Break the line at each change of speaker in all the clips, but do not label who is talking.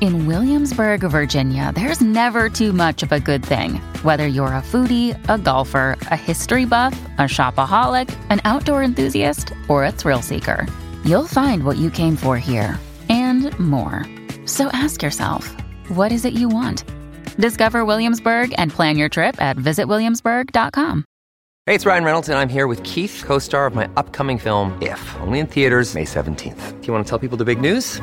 In Williamsburg, Virginia, there's never too much of a good thing. Whether you're a foodie, a golfer, a history buff, a shopaholic, an outdoor enthusiast, or a thrill seeker, you'll find what you came for here and more. So ask yourself, what is it you want? Discover Williamsburg and plan your trip at visitwilliamsburg.com.
Hey, it's Ryan Reynolds, and I'm here with Keith, co star of my upcoming film, If, only in theaters, May 17th. Do you want to tell people the big news?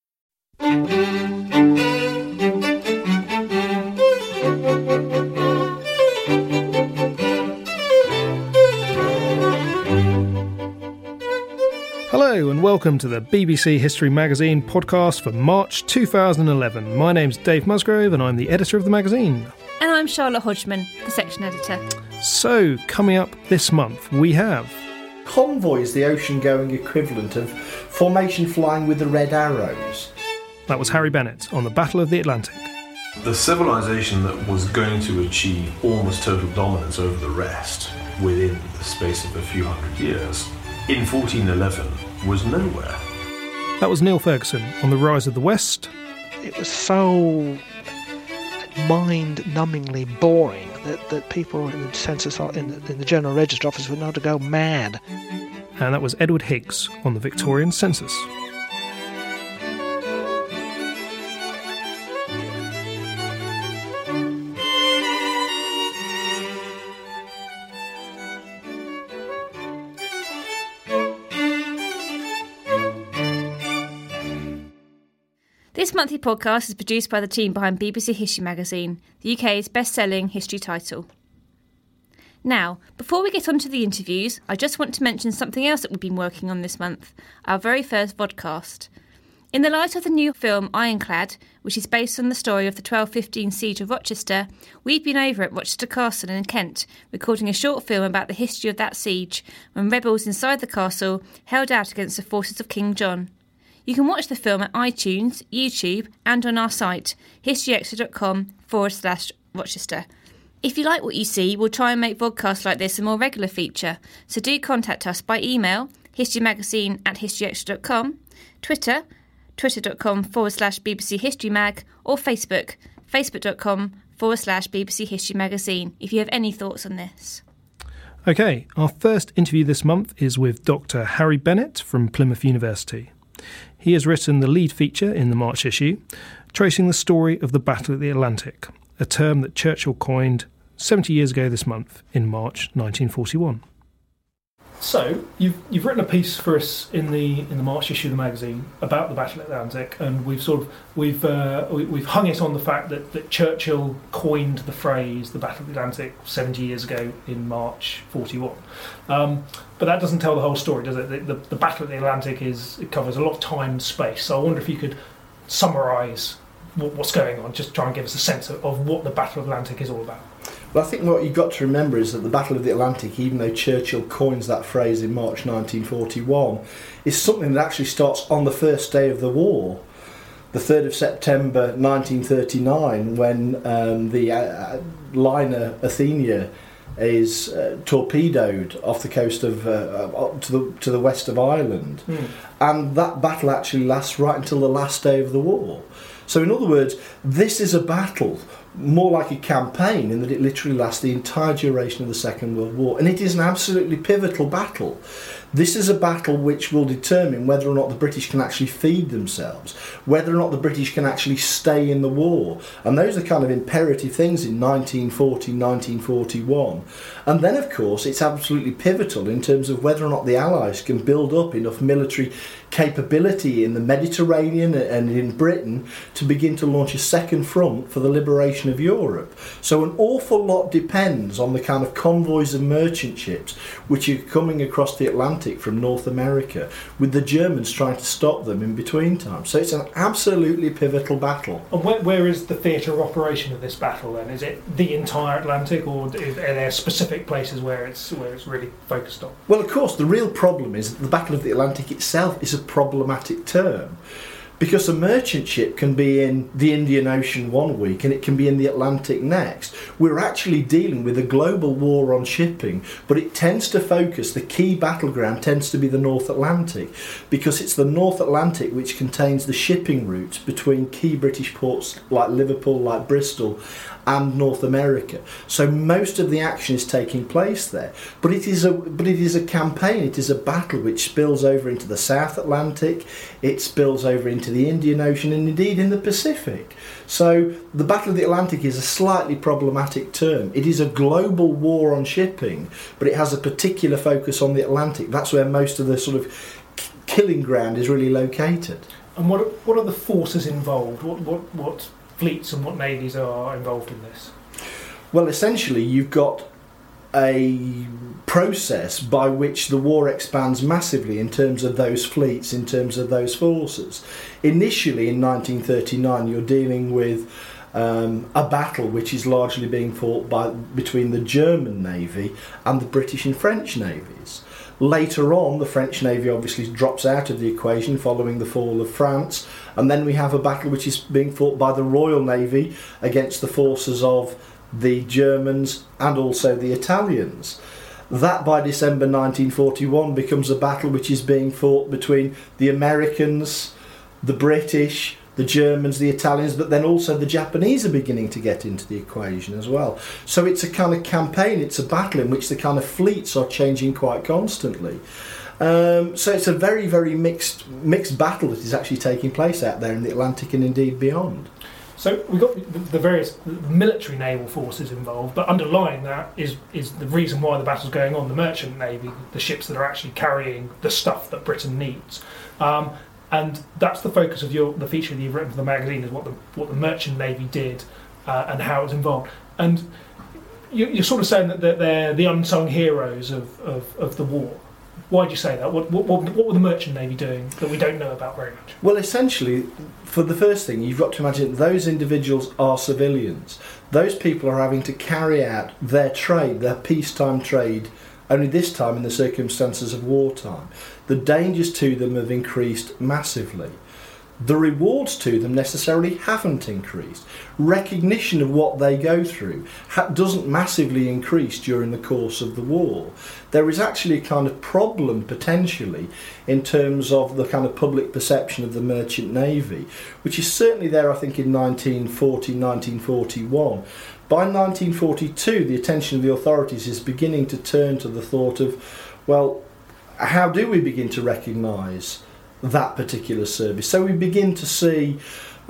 Hello and welcome to the BBC History Magazine podcast for March 2011. My name's Dave Musgrove and I'm the editor of the magazine.
And I'm Charlotte Hodgman, the section editor.
So, coming up this month, we have
Convoy is the ocean going equivalent of formation flying with the red arrows.
That was Harry Bennett on the Battle of the Atlantic.
The civilization that was going to achieve almost total dominance over the rest within the space of a few hundred years in 1411 was nowhere.
That was Niall Ferguson on the Rise of the West.
it was so mind-numbingly boring that, that people in the census in the, in the general register office were know to go mad.
And that was Edward Higgs on the Victorian census.
Monthly podcast is produced by the team behind BBC History Magazine, the UK's best selling history title. Now, before we get on to the interviews, I just want to mention something else that we've been working on this month our very first vodcast. In the light of the new film Ironclad, which is based on the story of the 1215 siege of Rochester, we've been over at Rochester Castle in Kent recording a short film about the history of that siege when rebels inside the castle held out against the forces of King John. You can watch the film at iTunes, YouTube, and on our site, historyextra.com forward slash Rochester. If you like what you see, we'll try and make vodcasts like this a more regular feature, so do contact us by email, historymagazine at historyextra.com, Twitter, twitter.com forward slash BBC History Mag, or Facebook, facebook.com forward slash BBC History Magazine, if you have any thoughts on this.
Okay, our first interview this month is with Dr. Harry Bennett from Plymouth University. He has written the lead feature in the March issue, tracing the story of the Battle of the Atlantic, a term that Churchill coined 70 years ago this month in March 1941. So you've you've written a piece for us in the in the March issue of the magazine about the Battle of the Atlantic, and we've sort of we've uh, we, we've hung it on the fact that, that Churchill coined the phrase the Battle of the Atlantic seventy years ago in March forty one. Um, but that doesn't tell the whole story, does it? The, the, the Battle of the Atlantic is it covers a lot of time and space. So I wonder if you could summarise what, what's going on, just try and give us a sense of, of what the Battle of the Atlantic is all about.
Well, I think what you've got to remember is that the Battle of the Atlantic, even though Churchill coins that phrase in March 1941, is something that actually starts on the first day of the war, the 3rd of September 1939, when um, the uh, liner Athenia is uh, torpedoed off the coast of uh, to the to the west of Ireland,
Hmm.
and that battle actually lasts right until the last day of the war. So, in other words, this is a battle more like a campaign in that it literally lasts the entire duration of the Second World War, and it is an absolutely pivotal battle. This is a battle which will determine whether or not the British can actually feed themselves, whether or not the British can actually stay in the war. And those are kind of imperative things in 1940, 1941. And then, of course, it's absolutely pivotal in terms of whether or not the Allies can build up enough military capability in the Mediterranean and in Britain to begin to launch a second front for the liberation of Europe. So, an awful lot depends on the kind of convoys of merchant ships which are coming across the Atlantic from North America, with the Germans trying to stop them in between times. So, it's an absolutely pivotal battle.
And where, where is the theatre of operation of this battle then? Is it the entire Atlantic, or are there specific places where it's where it's really focused on?
Well, of course, the real problem is that the Battle of the Atlantic itself is a problematic term. Because a merchant ship can be in the Indian Ocean one week and it can be in the Atlantic next. We're actually dealing with a global war on shipping, but it tends to focus, the key battleground tends to be the North Atlantic, because it's the North Atlantic which contains the shipping routes between key British ports like Liverpool, like Bristol, and North America. So most of the action is taking place there. But it is a but it is a campaign, it is a battle which spills over into the South Atlantic, it spills over into the Indian Ocean and indeed in the Pacific. So the Battle of the Atlantic is a slightly problematic term. It is a global war on shipping, but it has a particular focus on the Atlantic. That's where most of the sort of killing ground is really located.
And what what are the forces involved? What what what fleets and what navies are involved in this?
Well, essentially, you've got a process by which the war expands massively in terms of those fleets, in terms of those forces. Initially, in 1939, you're dealing with um, a battle which is largely being fought by, between the German Navy and the British and French navies. Later on, the French Navy obviously drops out of the equation following the fall of France, and then we have a battle which is being fought by the Royal Navy against the forces of the Germans and also the Italians. That by December 1941 becomes a battle which is being fought between the Americans, the British, the Germans, the Italians, but then also the Japanese are beginning to get into the equation as well. So it's a kind of campaign, it's a battle in which the kind of fleets are changing quite constantly. Um, so it's a very, very mixed mixed battle that is actually taking place out there in the Atlantic and indeed beyond.
So we've got the, various military naval forces involved, but underlying that is is the reason why the battle's going on: the merchant navy, the ships that are actually carrying the stuff that Britain needs. Um, and that's the focus of your the feature that you've written for the magazine is what the what the merchant navy did uh, and how it was involved. And you, you're sort of saying that they're, they're the unsung heroes of, of, of the war. Why do you say that? What, what, what, what were the merchant navy doing that we don't know about very much?
Well, essentially, for the first thing, you've got to imagine those individuals are civilians. Those people are having to carry out their trade, their peacetime trade, only this time in the circumstances of wartime. The dangers to them have increased massively. The rewards to them necessarily haven't increased. Recognition of what they go through ha- doesn't massively increase during the course of the war. There is actually a kind of problem potentially in terms of the kind of public perception of the merchant navy, which is certainly there, I think, in 1940, 1941. By 1942, the attention of the authorities is beginning to turn to the thought of, well, how do we begin to recognise that particular service? So we begin to see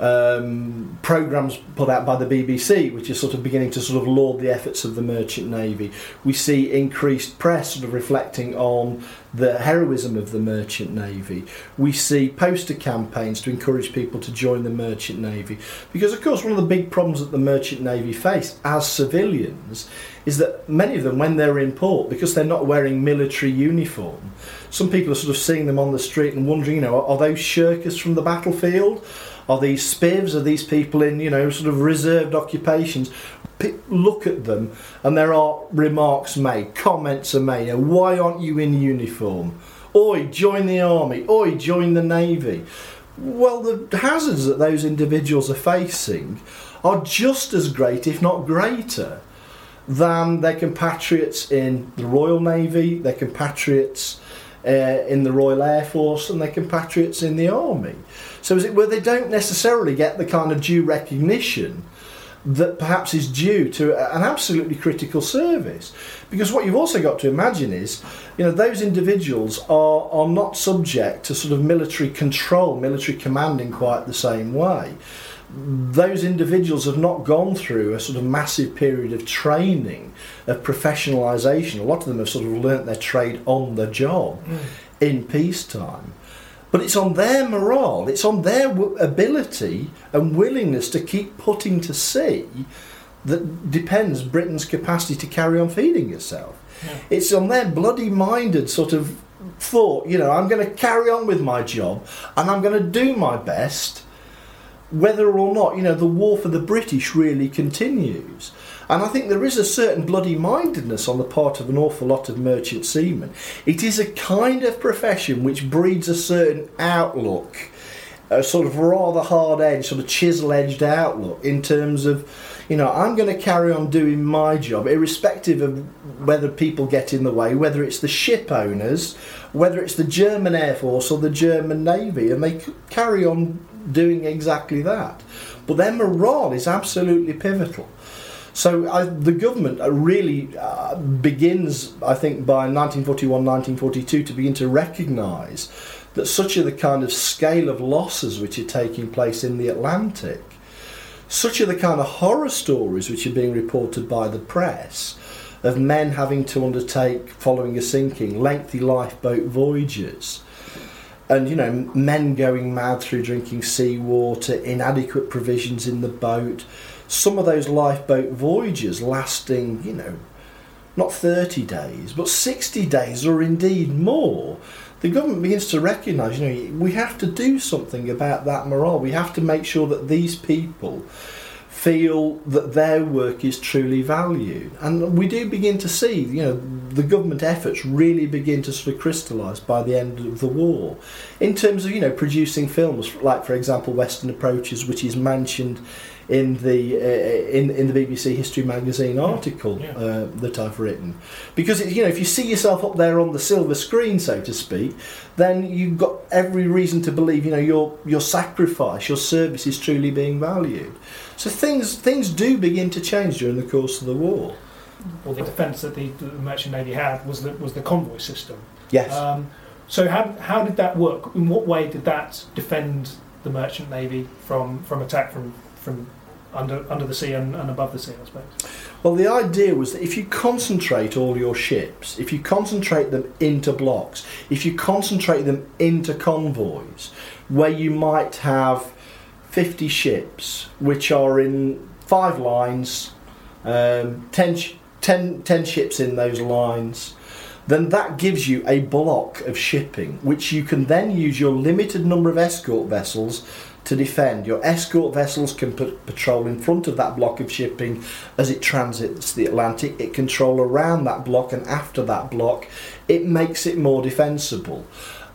um, programs put out by the BBC, which is sort of beginning to sort of laud the efforts of the merchant navy. We see increased press sort of reflecting on the heroism of the merchant navy. We see poster campaigns to encourage people to join the merchant navy, because of course one of the big problems that the merchant navy face as civilians is that many of them, when they're in port, because they're not wearing military uniform, some people are sort of seeing them on the street and wondering, you know, are those shirkers from the battlefield? Are these spivs? Are these people in, you know, sort of reserved occupations? Look at them, and there are remarks made, comments are made. You know, Why aren't you in uniform? Oi, join the army. Oi, join the navy. Well, the hazards that those individuals are facing are just as great, if not greater, than their compatriots in the Royal Navy, their compatriots uh, in the Royal Air Force, and their compatriots in the Army. So, as it were, they don't necessarily get the kind of due recognition that perhaps is due to an absolutely critical service. Because what you've also got to imagine is, you know, those individuals are, are not subject to sort of military control, military command in quite the same way. Those individuals have not gone through a sort of massive period of training, of professionalisation. A lot of them have sort of learnt their trade on the job mm. in peacetime. But it's on their morale, it's on their w- ability and willingness to keep putting to sea that depends Britain's capacity to carry on feeding itself. It's on their bloody minded sort of thought, you know, I'm going to carry on with my job and I'm going to do my best whether or not, you know, the war for the British really continues. And I think there is a certain bloody mindedness on the part of an awful lot of merchant seamen. It is a kind of profession which breeds a certain outlook, a sort of rather hard edged, sort of chisel edged outlook in terms of, you know, I'm going to carry on doing my job, irrespective of whether people get in the way, whether it's the ship owners, whether it's the German Air Force or the German Navy, and they carry on doing exactly that. But their morale is absolutely pivotal. So I, the government uh, really uh, begins, I think, by 1941, 1942 to begin to recognise that such are the kind of scale of losses which are taking place in the Atlantic, such are the kind of horror stories which are being reported by the press of men having to undertake, following a sinking, lengthy lifeboat voyages and you know men going mad through drinking seawater, inadequate provisions in the boat. Some of those lifeboat voyages lasting, you know, not 30 days, but 60 days or indeed more. The government begins to recognise, you know, we have to do something about that morale. We have to make sure that these people feel that their work is truly valued. And we do begin to see, you know, the government efforts really begin to sort of crystallise by the end of the war. In terms of, you know, producing films, like, for example, Western Approaches, which is mentioned in the uh, in in the BBC History Magazine article uh, that I've written, because it, you know if you see yourself up there on the silver screen, so to speak, then you've got every reason to believe you know your your sacrifice, your service is truly being valued. So things things do begin to change during the course of the war.
Well, the defence that the, the merchant navy had was the was the convoy system.
Yes.
Um, so how how did that work? In what way did that defend the merchant navy from from attack from from under under the sea and, and above the sea? I suppose.
Well, the idea was that if you concentrate all your ships, if you concentrate them into blocks, if you concentrate them into convoys, where you might have 50 ships which are in five lines, um, 10, 10, 10 ships in those lines, then that gives you a block of shipping which you can then use your limited number of escort vessels to defend. Your escort vessels can pat- patrol in front of that block of shipping as it transits the Atlantic. It can control around that block and after that block. It makes it more defensible.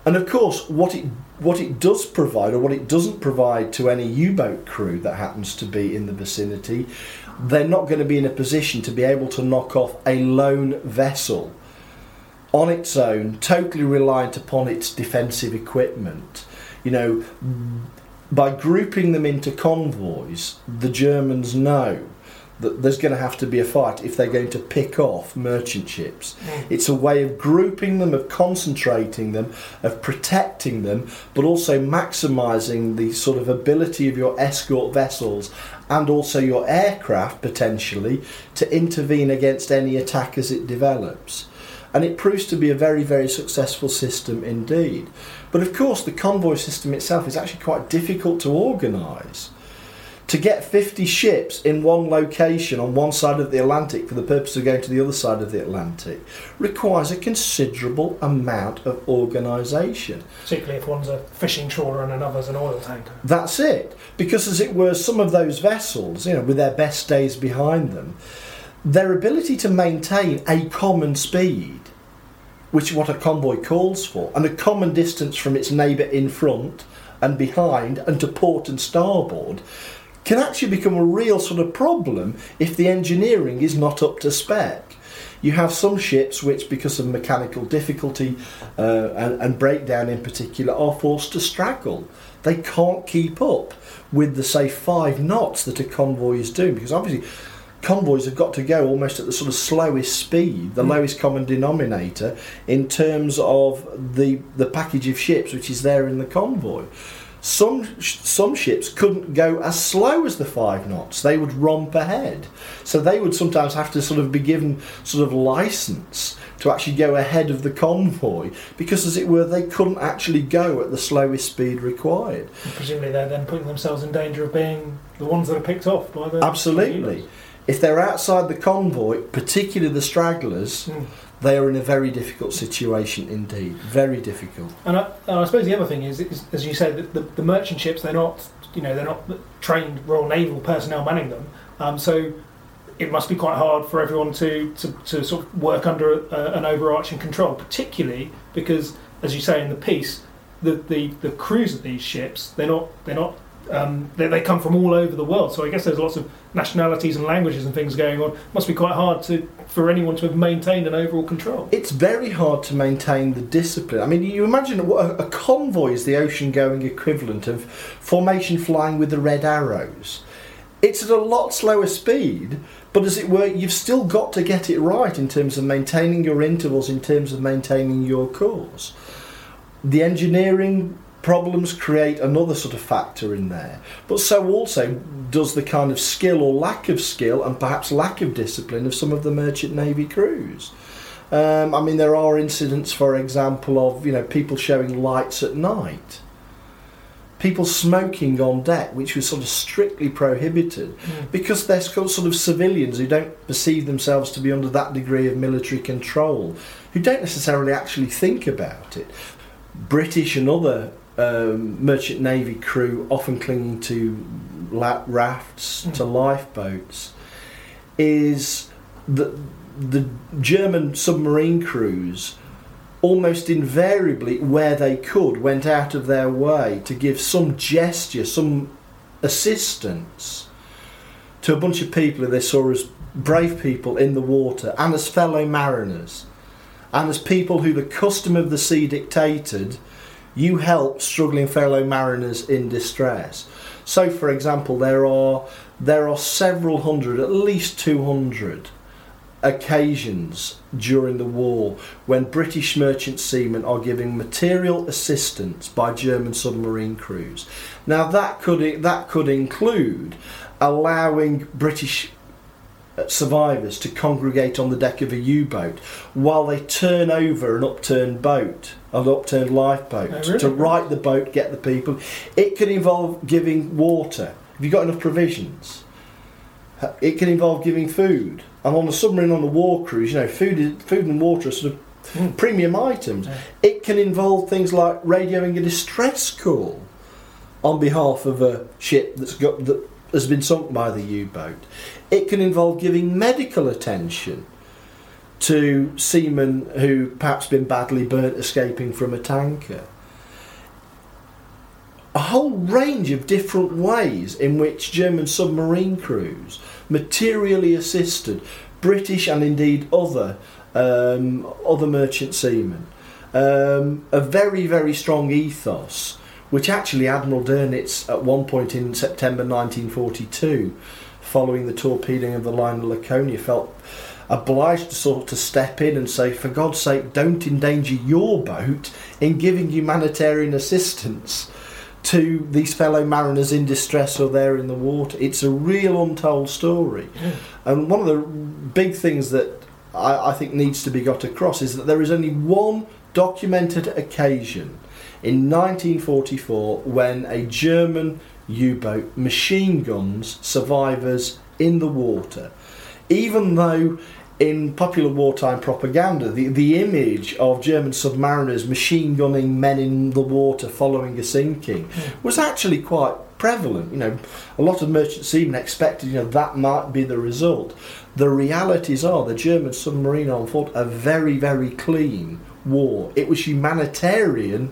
And of course, what it what it does provide, or what it doesn't provide to any U-boat crew that happens to be in the vicinity, they're not going to be in a position to be able to knock off a lone vessel on its own, totally reliant upon its defensive equipment. You know, by grouping them into convoys, the Germans know that there's going to have to be a fight if they're going to pick off merchant ships. It's a way of grouping them, of concentrating them, of protecting them, but also maximising the sort of ability of your escort vessels and also your aircraft potentially to intervene against any attack as it develops. And it proves to be a very, very successful system indeed. But of course, the convoy system itself is actually quite difficult to organise. To get 50 ships in one location on one side of the Atlantic for the purpose of going to the other side of the Atlantic requires a considerable amount of organisation.
Particularly if one's a fishing trawler and another's an oil tanker.
That's it. Because, as it were, some of those vessels, you know, with their best days behind them, their ability to maintain a common speed, which is what a convoy calls for, and a common distance from its neighbour in front and behind and to port and starboard, can actually become a real sort of problem if the engineering is not up to spec. You have some ships which, because of mechanical difficulty uh, and, and breakdown in particular, are forced to straggle. They can't keep up with the, say, five knots that a convoy is doing because obviously convoys have got to go almost at the sort of slowest speed, the hmm. lowest common denominator in terms of the the package of ships which is there in the convoy. Some some ships couldn't go as slow as the five knots; they would romp ahead. So they would sometimes have to sort of be given sort of license to actually go ahead of the convoy because, as it were, they couldn't actually go at the slowest speed required.
And presumably they're then putting themselves in danger of being the ones that are picked off by the.
Absolutely. If they're outside the convoy, particularly the stragglers,
Mm.
they are in a very difficult situation indeed. Very difficult.
And I, and I suppose the other thing is, is as you said, that the, the merchant ships they're not, you know, they're not trained Royal Naval personnel manning them. Um, so it must be quite hard for everyone to, to, to sort of work under a, an overarching control, particularly because, as you say in the piece, the, the, the crews of these ships they're not they're not um, they, they come from all over the world. So I guess there's lots of nationalities and languages and things going on. It Must be quite hard to for anyone to have maintained an overall control.
It's very hard to maintain the discipline. I mean, you imagine what a, a convoy is the ocean going equivalent of formation flying with the red arrows. It's at a lot slower speed, but as it were, you've still got to get it right in terms of maintaining your intervals, in terms of maintaining your course. The engineering problems create another sort of factor in there, but so also does the kind of skill or lack of skill and perhaps lack of discipline of some of the merchant navy crews. Um, I mean, there are incidents, for example, of you know people showing lights at night, people smoking on deck, which was sort of strictly prohibited because they're sort of civilians who don't perceive themselves to be under that degree of military control, who don't necessarily actually think about it. British and other um, merchant navy crew often clinging to rafts, to lifeboats, is that the German submarine crews almost invariably, where they could, went out of their way to give some gesture, some assistance to a bunch of people who they saw as brave people in the water and as fellow mariners and as people who the custom of the sea dictated you help struggling fellow mariners in distress. So, for example, there are there are several hundred, at least two hundred, occasions during the war when British merchant seamen are giving material assistance by German submarine crews. Now, that could that could include allowing British survivors to congregate on the deck of a U-boat while they turn over an upturned boat, an upturned lifeboat,
Oh, really?
to right the boat, get the people. It can involve giving water. Have you got enough provisions? It can involve giving food. And on a submarine on a war cruise, you know, food, is, food and water are sort of hmm. premium items. It can involve things like radioing a distress call on behalf of a ship that's got that has been sunk by the U-boat. It can involve giving medical attention to seamen who perhaps been badly burnt escaping from a tanker. A whole range of different ways in which German submarine crews materially assisted British and indeed other um, other merchant seamen. Um, a very very strong ethos, which actually Admiral Dönitz at one point in September 1942 following the torpedoing of the line of Laconia, felt obliged to sort of step in and say, for God's sake, don't endanger your boat in giving humanitarian assistance to these fellow mariners in distress or there in the water. It's a real untold story. And one of the big things that I, I think needs to be got across is that there is only one documented occasion in 1944 when a German U boat machine guns survivors in the water. Even though in popular wartime propaganda, the, the image of German submariners machine gunning men in the water following a sinking hmm. was actually quite prevalent. You know, a lot of merchant seamen expected, you know, that might be the result. The realities are the German submarine arm fought a very, very clean war. It was humanitarian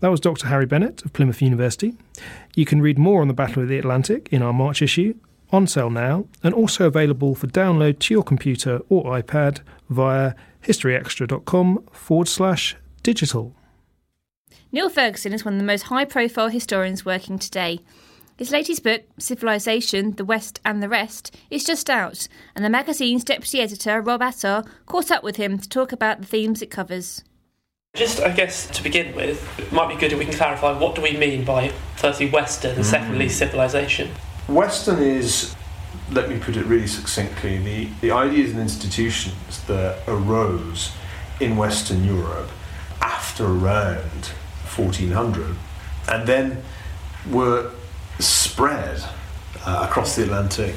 That was Dr. Harry Bennett of Plymouth University. You can read more on the Battle of the Atlantic in our March issue, on sale now, and also available for download to your computer or iPad via historyextra.com forward slash digital.
Niall Ferguson is one of the most high profile historians working today. His latest book, Civilization, The West and the Rest, is just out, and the magazine's deputy editor, Rob Attar, caught up with him to talk about the themes it covers.
Just, I guess, to begin with, it might be good if we can clarify what do we mean by, firstly, Western and secondly, civilization.
Western is, let me put it really succinctly, the, the ideas and institutions that arose in Western Europe after around 1400 and then were spread uh, across the Atlantic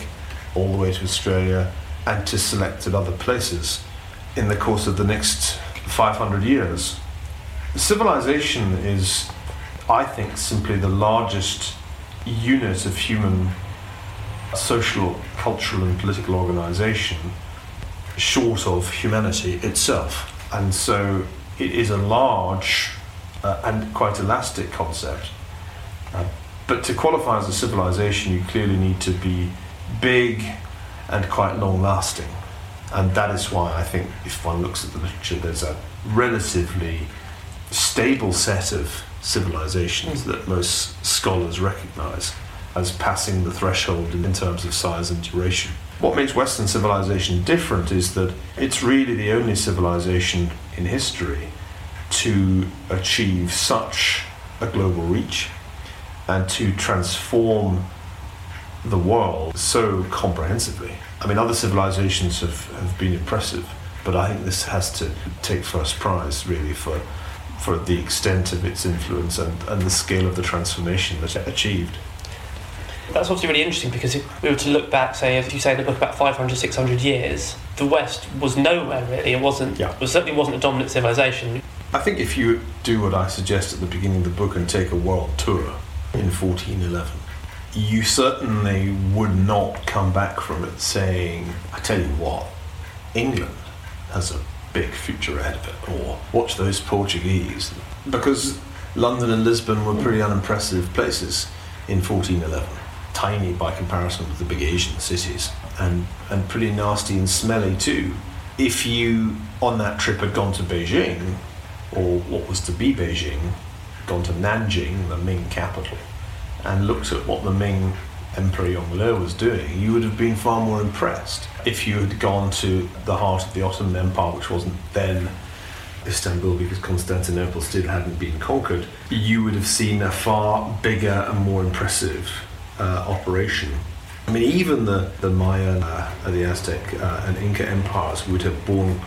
all the way to Australia and to selected other places in the course of the next 500 years. Civilization is, I think, simply the largest unit of human social, cultural, and political organization short of humanity itself. And so it is a large uh, and quite elastic concept. Uh, but to qualify as a civilization, you clearly need to be big and quite long lasting. And that is why I think if one looks at the literature, there's a relatively stable set of civilizations that most scholars recognize as passing the threshold in terms of size and duration. What makes Western civilization different is that it's really the only civilization in history to achieve such a global reach and to transform the world so comprehensively. I mean, other civilizations have, have been impressive, but I think this has to take first prize really for, for the extent of its influence and, and the scale of the transformation that it achieved.
That's obviously really interesting because if we were to look back, say, as you say in the book, about 500, 600 years, the West was nowhere really. It wasn't,
Yeah.
it certainly wasn't a dominant civilization.
I think if you do what I suggest at the beginning of the book and take a world tour in 1411, you certainly would not come back from it saying, I tell you what, England has a big future ahead of it, or watch those Portuguese. Because London and Lisbon were pretty unimpressive places in 1411, tiny by comparison with the big Asian cities, and, and pretty nasty and smelly too. If you, on that trip, had gone to Beijing, or what was to be Beijing, gone to Nanjing, the Ming capital, and looked at what the Ming Emperor Yongle was doing, you would have been far more impressed. If you had gone to the heart of the Ottoman Empire, which wasn't then Istanbul because Constantinople still hadn't been conquered, you would have seen a far bigger and more impressive uh, operation. I mean, even the, the Maya, uh, the Aztec, uh, and Inca empires would have borne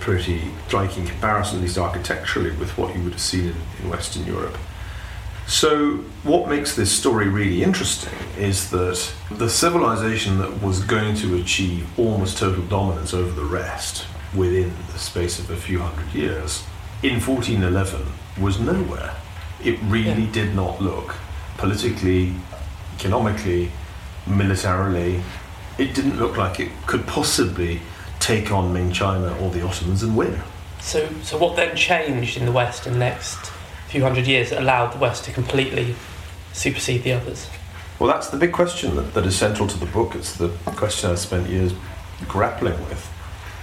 pretty striking comparison, at least architecturally, with what you would have seen in, in Western Europe. So, what makes this story really interesting is that the civilization that was going to achieve almost total dominance over the rest within the space of a few hundred years in 1411 was nowhere. It really yeah. did not look politically, economically, militarily, it didn't look like it could possibly take on Ming China or the Ottomans and win.
So, so what then changed in the West in the next few hundred years that allowed the West to completely supersede the others?
Well, that's the big question that, that is central to the book. It's the question I spent years grappling with.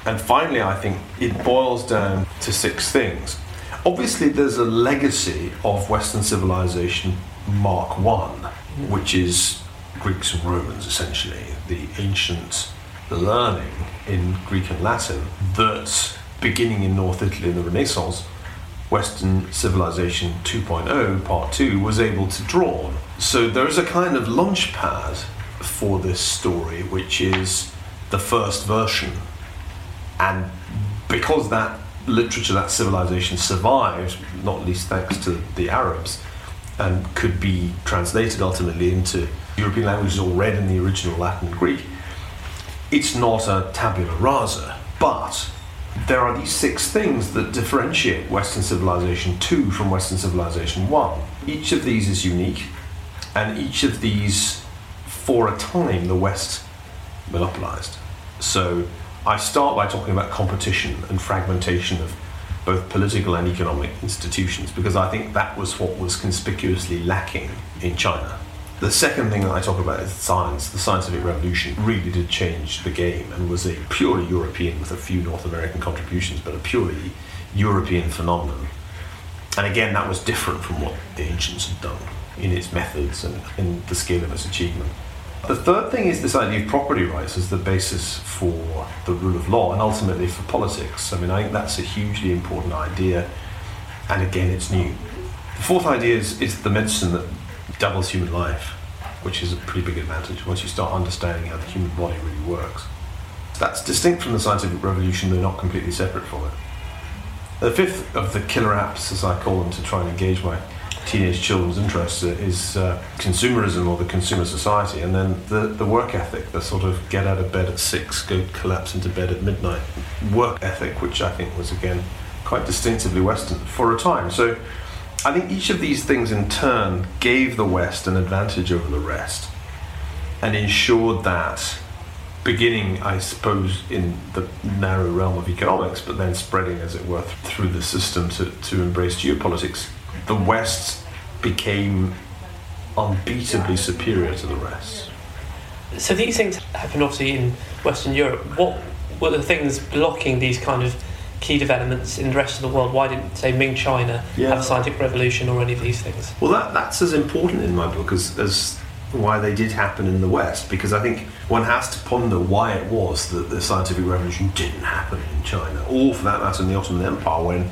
And finally, I think it boils down to six things. Obviously, there's a legacy of Western civilization, Mark One, which is Greeks and Romans, essentially, the ancient learning in Greek and Latin that, beginning in North Italy in the Renaissance, Western Civilization 2.0, Part 2, was able to draw on. So there is a kind of launch pad for this story, which is the first version. And because that literature, that civilization survived, not least thanks to the Arabs, and could be translated ultimately into European languages or read in the original Latin and Greek, it's not a tabula rasa, but there are these six things that differentiate Western Civilization 2 from Western Civilization 1. Each of these is unique, and each of these, for a time, the West monopolized. So I start by talking about competition and fragmentation of both political and economic institutions because I think that was what was conspicuously lacking in China. The second thing that I talk about is science. The scientific revolution really did change the game and was a purely European, with a few North American contributions, but a purely European phenomenon. And again, that was different from what the ancients had done in its methods and in the scale of its achievement. The third thing is this idea of property rights as the basis for the rule of law and ultimately for politics. I mean, I think that's a hugely important idea, and again, it's new. The fourth idea is, is the medicine that doubles human life, which is a pretty big advantage once you start understanding how the human body really works. That's distinct from the scientific revolution, they're not completely separate from it. The fifth of the killer apps, as I call them, to try and engage my teenage children's interests is uh, consumerism or the consumer society, and then the, the work ethic, the sort of get out of bed at six, go collapse into bed at midnight work ethic, which I think was again quite distinctively Western for a time. So I think each of these things in turn gave the West an advantage over the rest and ensured that, beginning, I suppose, in the narrow realm of economics, but then spreading, as it were, through the system to, to embrace geopolitics, the West became unbeatably superior to the rest.
So these things happen obviously in Western Europe. What were the things blocking these kind of key developments in the rest of the world? Why didn't, say, Ming China yeah. have a scientific revolution or any of these things?
Well, that, that's as important in my book as, as why they did happen in the West, because I think one has to ponder why it was that the scientific revolution didn't happen in China, or for that matter in the Ottoman Empire, when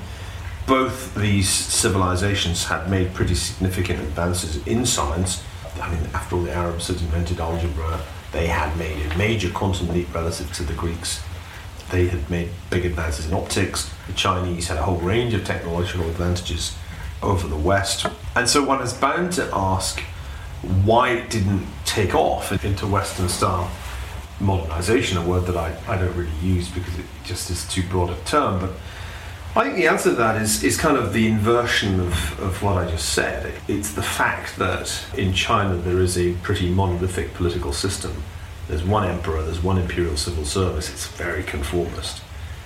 both these civilizations had made pretty significant advances in science. I mean, after all, the Arabs had invented algebra, they had made a major quantum leap relative to the Greeks they had made big advances in optics. The Chinese had a whole range of technological advantages over the West. And so one is bound to ask why it didn't take off into Western style modernization, a word that I, I don't really use because it just is too broad a term. But I think the answer to that is, is kind of the inversion of, of what I just said. It's the fact that in China there is a pretty monolithic political system. There's one emperor, there's one imperial civil service, it's very conformist.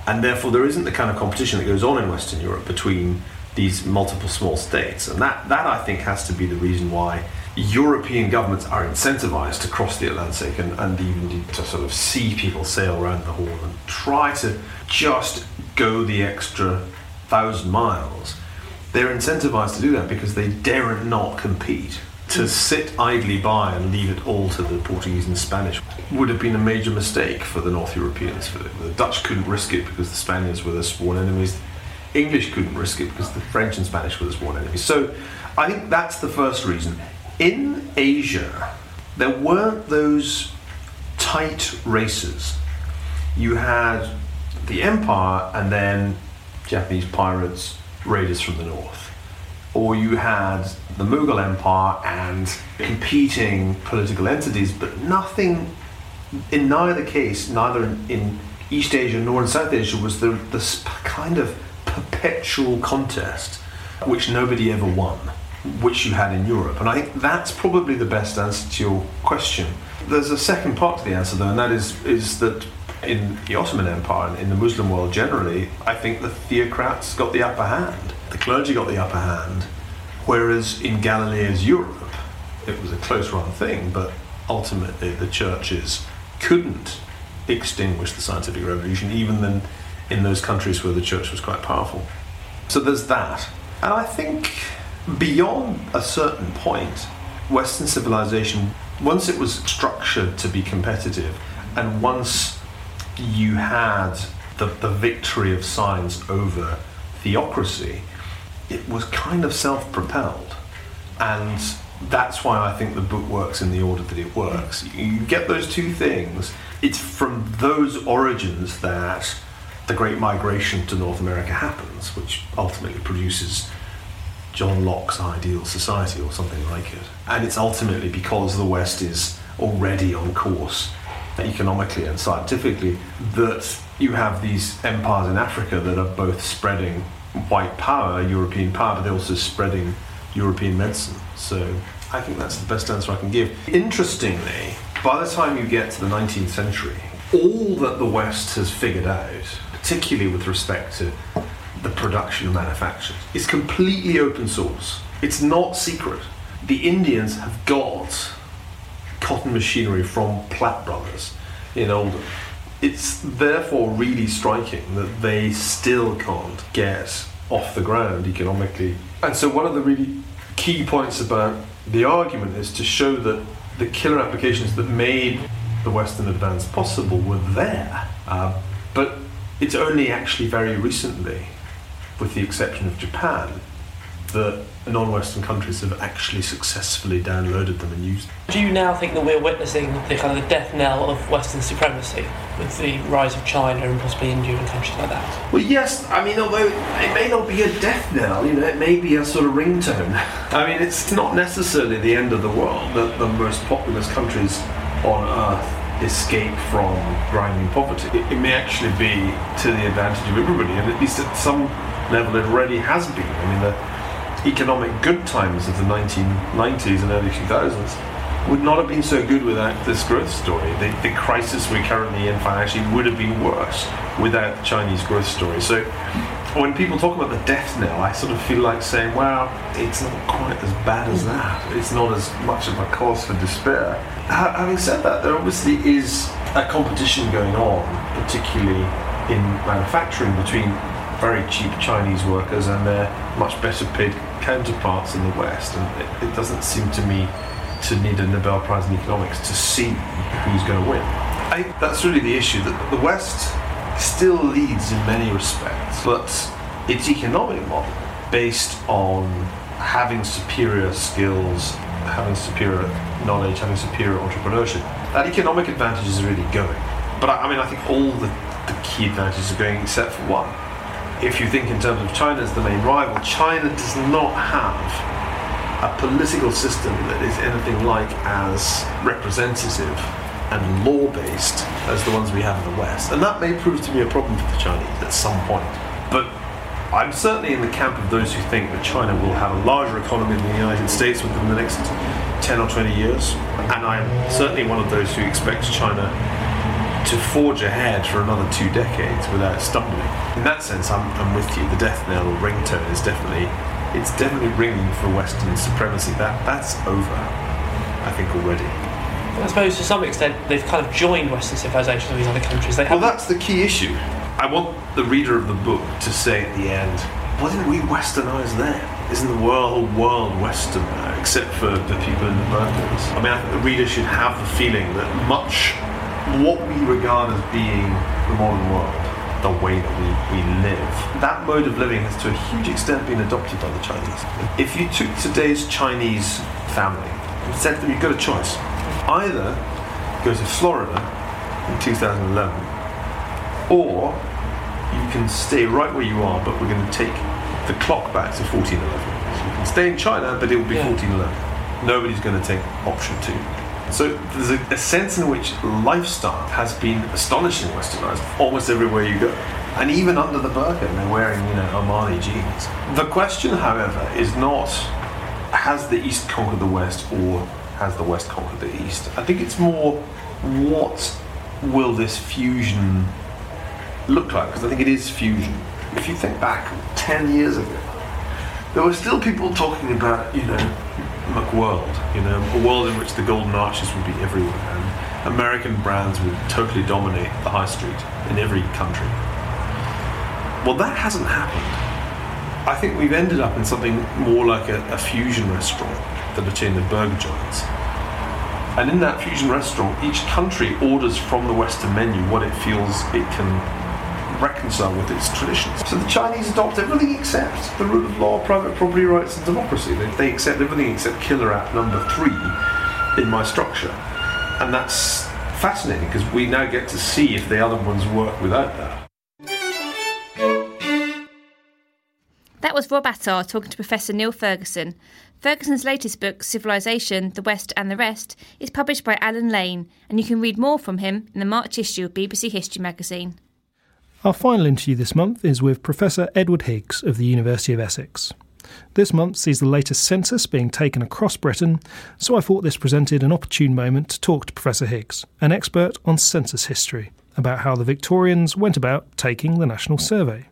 And therefore there isn't the kind of competition that goes on in Western Europe between these multiple small states. And that, that I think has to be the reason why European governments are incentivized to cross the Atlantic and, and even to sort of see people sail around the Horn and try to just go the extra thousand miles. They're incentivized to do that because they dare not compete. To sit idly by and leave it all to the Portuguese and Spanish would have been a major mistake for the North Europeans. The Dutch couldn't risk it because the Spaniards were their sworn enemies. English couldn't risk it because the French and Spanish were the sworn enemies. So I think that's the first reason. In Asia, there weren't those tight races. You had the Empire and then Japanese pirates, raiders from the north or you had the Mughal Empire and competing political entities, but nothing, in neither case, neither in, in East Asia nor in South Asia, was the this kind of perpetual contest which nobody ever won, which you had in Europe. And I think that's probably the best answer to your question. There's a second part to the answer, though, and that is is that in the Ottoman Empire and in the Muslim world generally, I think the theocrats got the upper hand the clergy got the upper hand, whereas in Galileo's Europe, it was a close run thing, but ultimately the churches couldn't extinguish the scientific revolution, even then in those countries where the church was quite powerful. So there's that. And I think beyond a certain point, Western civilization, once it was structured to be competitive, and once you had the, the victory of science over theocracy, it was kind of self propelled. And that's why I think the book works in the order that it works. You get those two things. It's from those origins that the Great Migration to North America happens, which ultimately produces John Locke's ideal society or something like it. And it's ultimately because the West is already on course economically and scientifically that you have these empires in Africa that are both spreading white power, European power, but they're also spreading European medicine. So I think that's the best answer I can give. Interestingly, by the time you get to the 19th century, all that the West has figured out, particularly with respect to the production of manufactures, is completely open source. It's not secret. The Indians have got cotton machinery from Platt Brothers in Oldham it's therefore really striking that they still can't get off the ground economically. And so, one of the really key points about the argument is to show that the killer applications that made the Western advance possible were there. Uh, but it's only actually very recently, with the exception of Japan, that non-Western countries have actually successfully downloaded them and used them.
Do you now think that we're witnessing the kind of the death knell of Western supremacy with the rise of China and possibly India and countries like that?
Well, yes. I mean, although it may not be a death knell, you know, it may be a sort of ringtone. I mean, it's not necessarily the end of the world that the most populous countries on earth escape from grinding poverty. It, it may actually be to the advantage of everybody, and at least at some level it already has been. I mean, the economic good times of the 1990s and early 2000s would not have been so good without this growth story. The, the crisis we're currently in financially would have been worse without the Chinese growth story. So when people talk about the death knell, I sort of feel like saying, well, it's not quite as bad as that. It's not as much of a cause for despair. Having said that, there obviously is a competition going on, particularly in manufacturing, between very cheap Chinese workers and their much better paid counterparts in the West. And it, it doesn't seem to me to need a Nobel Prize in economics to see who's going to win. I that's really the issue that the West still leads in many respects, but its economic model, based on having superior skills, having superior knowledge, having superior entrepreneurship, that economic advantage is really going. But I, I mean, I think all the, the key advantages are going except for one if you think in terms of China as the main rival, China does not have a political system that is anything like as representative and law based as the ones we have in the West. And that may prove to be a problem for the Chinese at some point. But I'm certainly in the camp of those who think that China will have a larger economy than the United States within the next 10 or 20 years. And I'm certainly one of those who expects China to forge ahead for another two decades without stumbling. In that sense, I'm, I'm with you. The death knell ringtone is definitely, it's definitely ringing for Western supremacy. That That's over, I think, already.
I suppose to some extent they've kind of joined Western civilization with these other countries. They
well, that's the key issue. I want the reader of the book to say at the end, why didn't we westernize them? Isn't the world world Western now, except for the people in the burkas? I mean, I think the reader should have the feeling that much what we regard as being the modern world, the way that we, we live, that mode of living has to a huge extent been adopted by the Chinese. If you took today's Chinese family and said to them, you've got a choice, either go to Florida in 2011, or you can stay right where you are, but we're going to take the clock back to 1411. So you can stay in China, but it will be
Yeah.
1411. Nobody's going to take option two. So there's a, a sense in which lifestyle has been astonishingly westernized almost everywhere you go. And even under the burqa, they're wearing, you know, Armani jeans. The question, however, is not has the East conquered the West or has the West conquered the East? I think it's more what will this fusion look like? Because I think it is fusion. If you think back 10 years ago, there were still people talking about, you know, McWorld, you know, a world in which the golden arches would be everywhere and American brands would totally dominate the high street in every country. Well, that hasn't happened. I think we've ended up in something more like a, a fusion restaurant than a chain of burger joints. And in that fusion restaurant, each country orders from the Western menu what it feels it can reconcile with its traditions. So the Chinese adopt everything except the rule of law, private property rights, and democracy. They, they accept everything except killer app number three in my structure. And that's fascinating because we now get to see if the other ones work without that.
That was Rob Attar talking to Professor Niall Ferguson. Ferguson's latest book, Civilization, The West and the Rest, is published by Allen Lane, and you can read more from him in the March issue of BBC History magazine.
Our final interview this month is with Professor Edward Higgs of the University of Essex. This month sees the latest census being taken across Britain, so I thought this presented an opportune moment to talk to Professor Higgs, an expert on census history, about how the Victorians went about taking the national survey.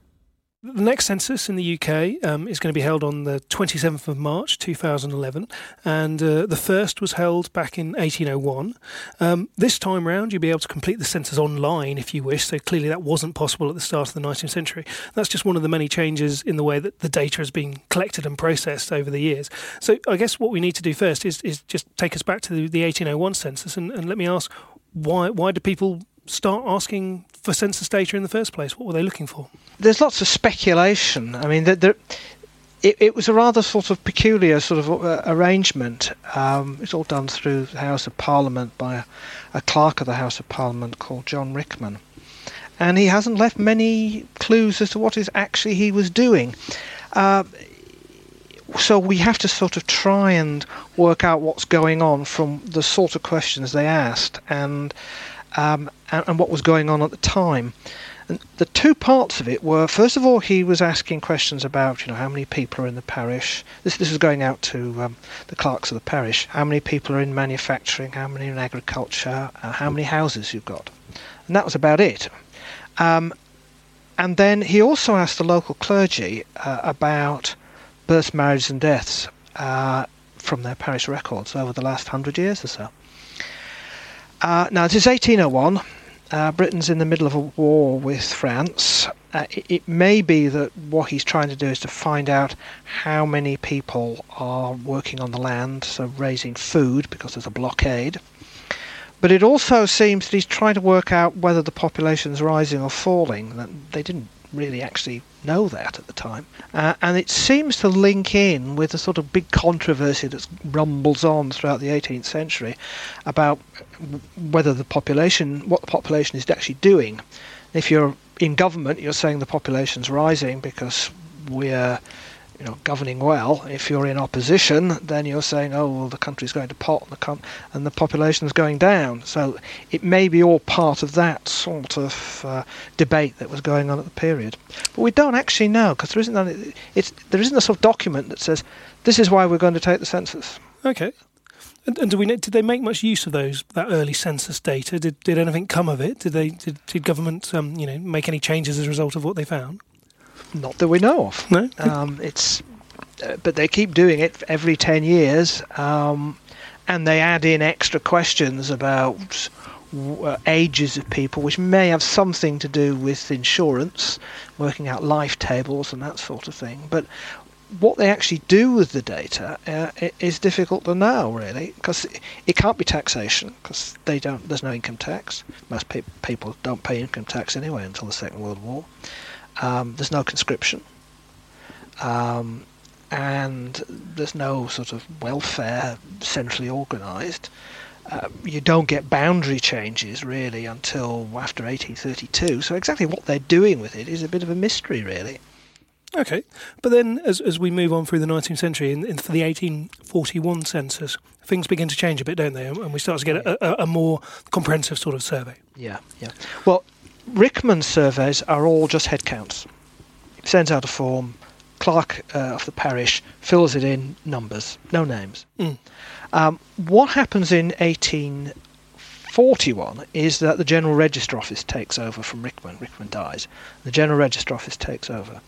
The next census in the UK um, is going to be held on the 27th of March 2011, and uh, the first was held back in 1801. Um, this time round, you'll be able to complete the census online if you wish, so clearly that wasn't possible at the start of the 19th century. That's just one of the many changes in the way that the data has been collected and processed over the years. So I guess what we need to do first is, is just take us back to the, the 1801 census and, and let me ask why, why do people start asking for census data in the first place? What were they looking for?
There's lots of speculation. I mean, there, there, it, it was a rather sort of peculiar sort of uh, arrangement. Um, it's all done through the House of Parliament by a, a clerk of the House of Parliament called John Rickman. And he hasn't left many clues as to what is actually he was doing. Uh, so we have to sort of try and work out what's going on from the sort of questions they asked and um, and, and what was going on at the time. And the two parts of it were first of all he was asking questions about you know how many people are in the parish. This this was going out to um, the clerks of the parish. How many people are in manufacturing? How many in agriculture? Uh, how many houses you've got? And that was about it. Um, and then he also asked the local clergy uh, about births, marriages, and deaths uh, from their parish records over the last hundred years or so. Uh, now, it is 1801. Uh, Britain's in the middle of a war with France. Uh, it, it may be that what he's trying to do is to find out how many people are working on the land, so raising food because there's a blockade. But it also seems that he's trying to work out whether the population's rising or falling. They didn't really actually know that at the time. Uh, and it seems to link in with the sort of big controversy that rumbles on throughout the 18th century about whether the population, what the population is actually doing. If you're in government, you're saying the population's rising because we're you know, governing well. If you're in opposition, then you're saying, oh, well, the country's going to pot and the, com- and the population's going down. So it may be all part of that sort of uh, debate that was going on at the period. But we don't actually know because there isn't there isn't a sort of document that says this is why we're going to take the census.
Okay. And, and do we did they make much use of those that early census data? Did did anything come of it? Did they did, did government um, you know make any changes as a result of what they found?
Not that we know of.
No.
Um, it's, uh, but they keep doing it every ten years, um, and they add in extra questions about uh, ages of people, which may have something to do with insurance, working out life tables and that sort of thing. But what they actually do with the data uh, is difficult to know, really, because it can't be taxation, because they don't. There's no income tax. Most pe- people don't pay income tax anyway until the Second World War. Um, there's no conscription, um, and there's no sort of welfare centrally organised. Uh, you don't get boundary changes really until after 1832. So exactly what they're doing with it is a bit of a mystery, really.
Okay, but then as as we move on through the 19th century, in, in for the 1841 census, things begin to change a bit, don't they? And we start to get a, a, a more comprehensive sort of survey.
Yeah, yeah. Well, Rickman's surveys are all just head counts. He sends out a form, clerk uh, of the parish fills it in, numbers, no names.
Mm.
Um, what happens in 1841 is that the General Register Office takes over from Rickman. Rickman dies. The General Register Office takes over.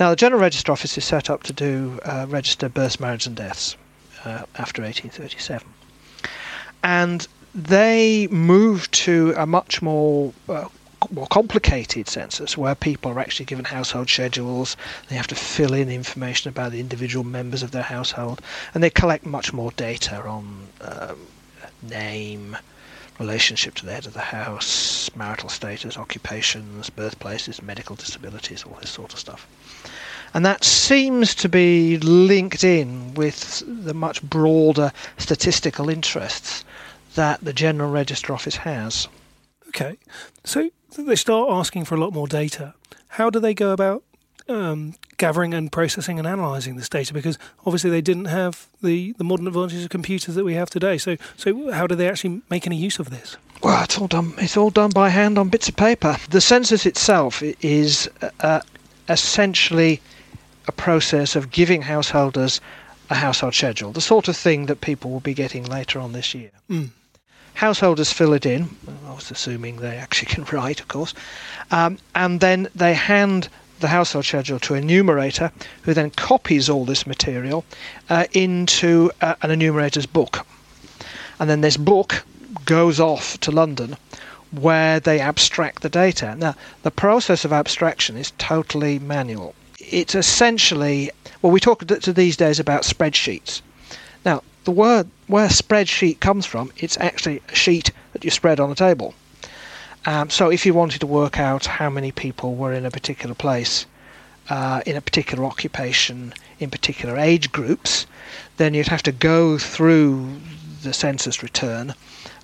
Now, the General Register Office is set up to do uh, register births, marriages, and deaths uh, after 1837. And they move to a much more uh, more complicated census where people are actually given household schedules. They have to fill in information about the individual members of their household, and they collect much more data on um, name, relationship to the head of the house, marital status, occupations, birthplaces, medical disabilities, all this sort of stuff. And that seems to be linked in with the much broader statistical interests that the General Register Office has.
Okay, so they start asking for a lot more data. How do they go about um, gathering and processing and analysing this data because obviously they didn't have the, the modern advantages of computers that we have today. So so how do they actually make any use of this?
Well, it's all done. It's all done by hand on bits of paper. The census itself is uh, essentially a process of giving householders a household schedule, the sort of thing that people will be getting later on this year.
Mm.
Householders fill it in, I was assuming they actually can write, of course, um, and then they hand the household schedule to a enumerator who then copies all this material uh, into uh, an enumerator's book. And then this book goes off to London where they abstract the data. Now, the process of abstraction is totally manual. It's essentially, well, we talk to these days about spreadsheets. The word where spreadsheet comes from, it's actually a sheet that you spread on a table. Um, so if you wanted to work out how many people were in a particular place, uh, in a particular occupation, in particular age groups, then you'd have to go through the census return,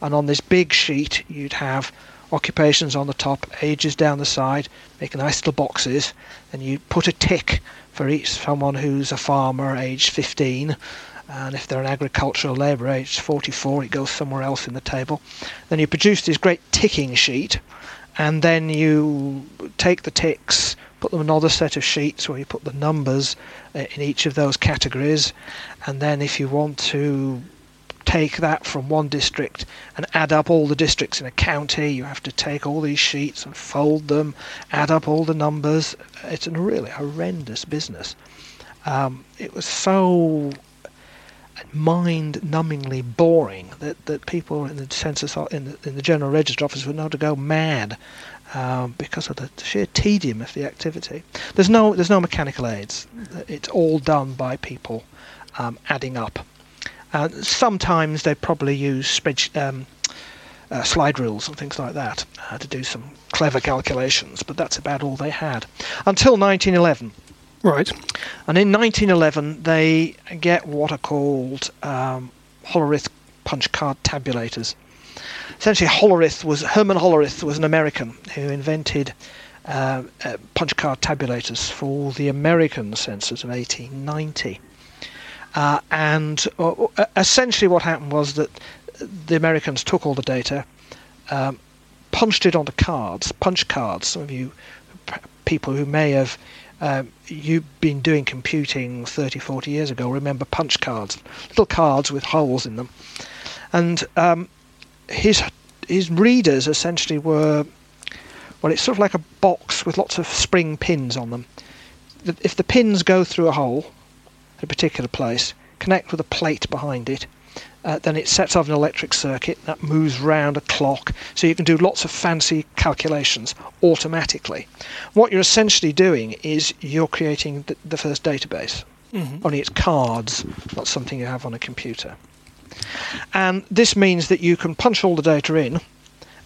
and on this big sheet you'd have occupations on the top, ages down the side, make nice little boxes, and you put a tick for each someone who's a farmer aged 15 and if they're an agricultural labourer aged 44, it goes somewhere else in the table. Then you produce this great ticking sheet, and then you take the ticks, put them in another set of sheets where you put the numbers uh, in each of those categories, and then if you want to take that from one district and add up all the districts in a county. You have to take all these sheets and fold them, add up all the numbers. It's a really horrendous business. Um, it was so mind-numbingly boring that, that people in the census in the, in the general register office would know to go mad um, because of the sheer tedium of the activity. There's no there's no mechanical aids. It's all done by people um, adding up. Uh, sometimes they probably use um, uh, slide rules and things like that uh, to do some clever calculations, but that's about all they had until 1911.
Right.
And in 1911, they get what are called um, Hollerith punch card tabulators. Essentially, Hollerith was Herman Hollerith was an American who invented uh, uh, punch card tabulators for the American census of 1890. Uh, and uh, uh, essentially, what happened was that the Americans took all the data, um, punched it onto cards, punch cards. Some of you people who may have um, you've been doing computing 30, 40 years ago remember punch cards, little cards with holes in them. And um, his his readers essentially were well, it's sort of like a box with lots of spring pins on them. If the pins go through a hole at a particular place, connect with a plate behind it, uh, then it sets off an electric circuit that moves round a clock, so you can do lots of fancy calculations automatically. What you're essentially doing is you're creating the, the first database. Mm-hmm. Only it's cards, not something you have on a computer. And this means that you can punch all the data in,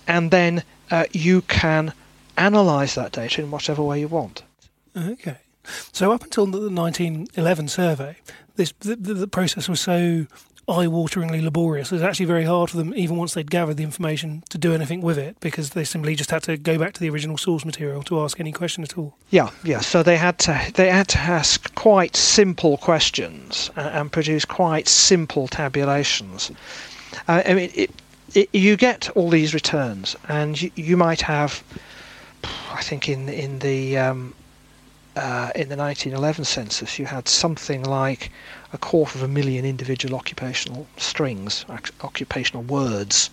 and then uh, you can analyze that data in whatever way you want.
Okay. So up until the 1911 survey, this the, the process was so eye-wateringly laborious. It was actually very hard for them, even once they'd gathered the information, to do anything with it because they simply just had to go back to the original source material to ask any question at all.
Yeah, yeah. So they had to they had to ask quite simple questions and, and produce quite simple tabulations. Uh, I mean, it, it, you get all these returns, and you, you might have, I think in in the um, uh, in the 1911 census, you had something like a quarter of a million individual occupational strings, occupational words.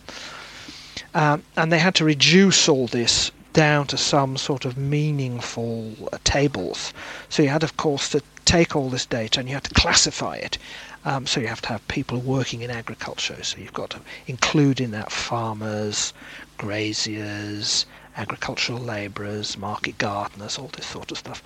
Um, and they had to reduce all this down to some sort of meaningful uh, tables. So you had, of course, to take all this data and you had to classify it. Um, so you have to have people working in agriculture. So you've got to include in that farmers, graziers, agricultural labourers, market gardeners, all this sort of stuff.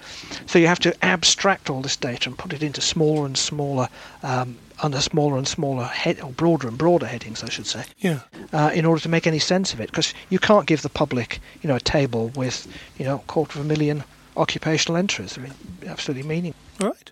So you have to abstract all this data and put it into smaller and smaller, um, under smaller and smaller head, or broader and broader headings, I should say.
Yeah.
Uh, in order to make any sense of it, because you can't give the public, you know, a table with, you know, a quarter of a million occupational entries. I mean, absolutely meaning.
All right.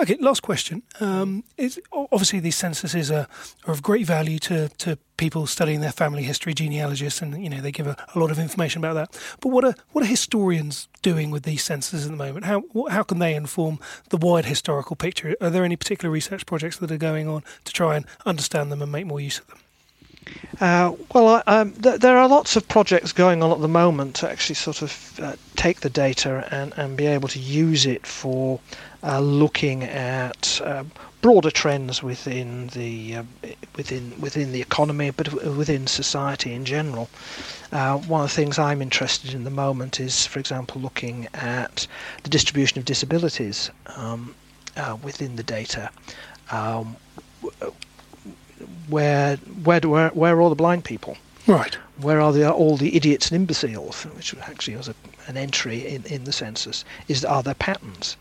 Okay, last question. Um, is obviously these censuses are, are of great value to, to people studying their family history, genealogists, and you know they give a, a, lot of information about that. But what are what are historians doing with these censuses at the moment? How how can they inform the wide historical picture? Are there any particular research projects that are going on to try and understand them and make more use of them?
Uh, well, um, th- there are lots of projects going on at the moment to actually sort of uh, take the data and, and be able to use it for uh, looking at um, broader trends within the uh, within within the economy, but within society in general. Uh, one of the things I'm interested in the moment is, for example, looking at the distribution of disabilities um, uh, within the data. Um, where where do where, where are all the blind people?
Right.
Where are the, all the idiots and imbeciles? Which actually was a, an entry in, in the census. Is are there patterns?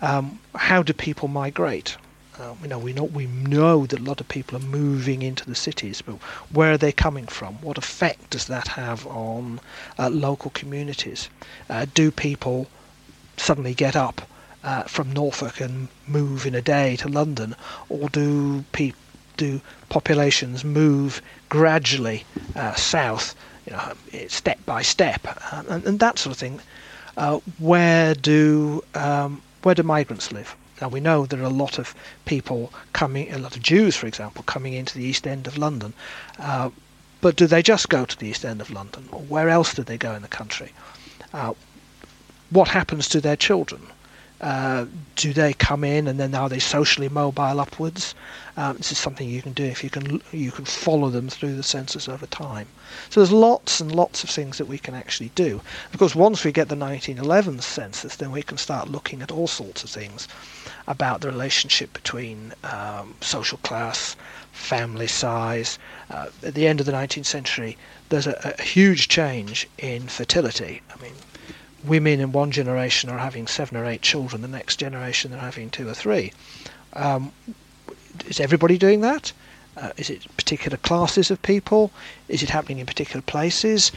Um, how do people migrate? Uh, you know, we know we know that a lot of people are moving into the cities, but where are they coming from? What effect does that have on uh, local communities? Uh, do people suddenly get up uh, from Norfolk and move in a day to London, or do people do populations move gradually uh, south, you know, step by step, and, and, that sort of thing? Where do um, where do migrants live? Now we know there are a lot of people coming, a lot of Jews, for example, coming into the East End of London. Uh, but do they just go to the East End of London, or where else do they go in the country? Uh, what happens to their children? Uh, do they come in and then are they socially mobile upwards? Um, this is something you can do if you can you can follow them through the census over time. So there's lots and lots of things that we can actually do. Of course, once we get the 1911 census, then we can start looking at all sorts of things about the relationship between um, social class, family size. Uh, at the end of the 19th century, there's a, a huge change in fertility. I mean, women in one generation are having seven or eight children, the next generation they're having two or three. Um, is everybody doing that? Uh, is it particular classes of people? Is it happening in particular places?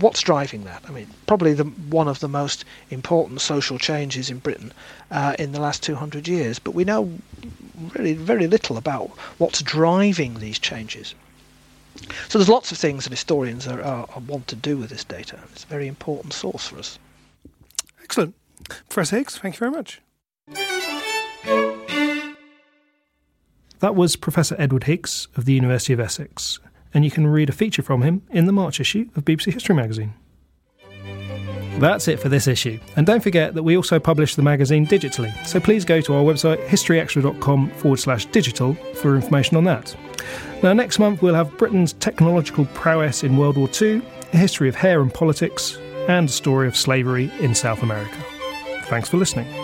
What's driving that? I mean, probably the, one of the most important social changes in Britain uh, in the last 200 years, but we know really very little about what's driving these changes. So there's lots of things that historians are, are, are want to do with this data. It's a very important source for us.
Excellent. Professor Higgs, thank you very much.
That was Professor Edward Higgs of the University of Essex, and you can read a feature from him in the March issue of BBC History magazine. That's it for this issue, and don't forget that we also publish the magazine digitally, so please go to our website historyextra.com forward slash digital for information on that. Now, next month we'll have Britain's technological prowess in World War II, a history of hair and politics, and story of slavery in South America. Thanks for listening.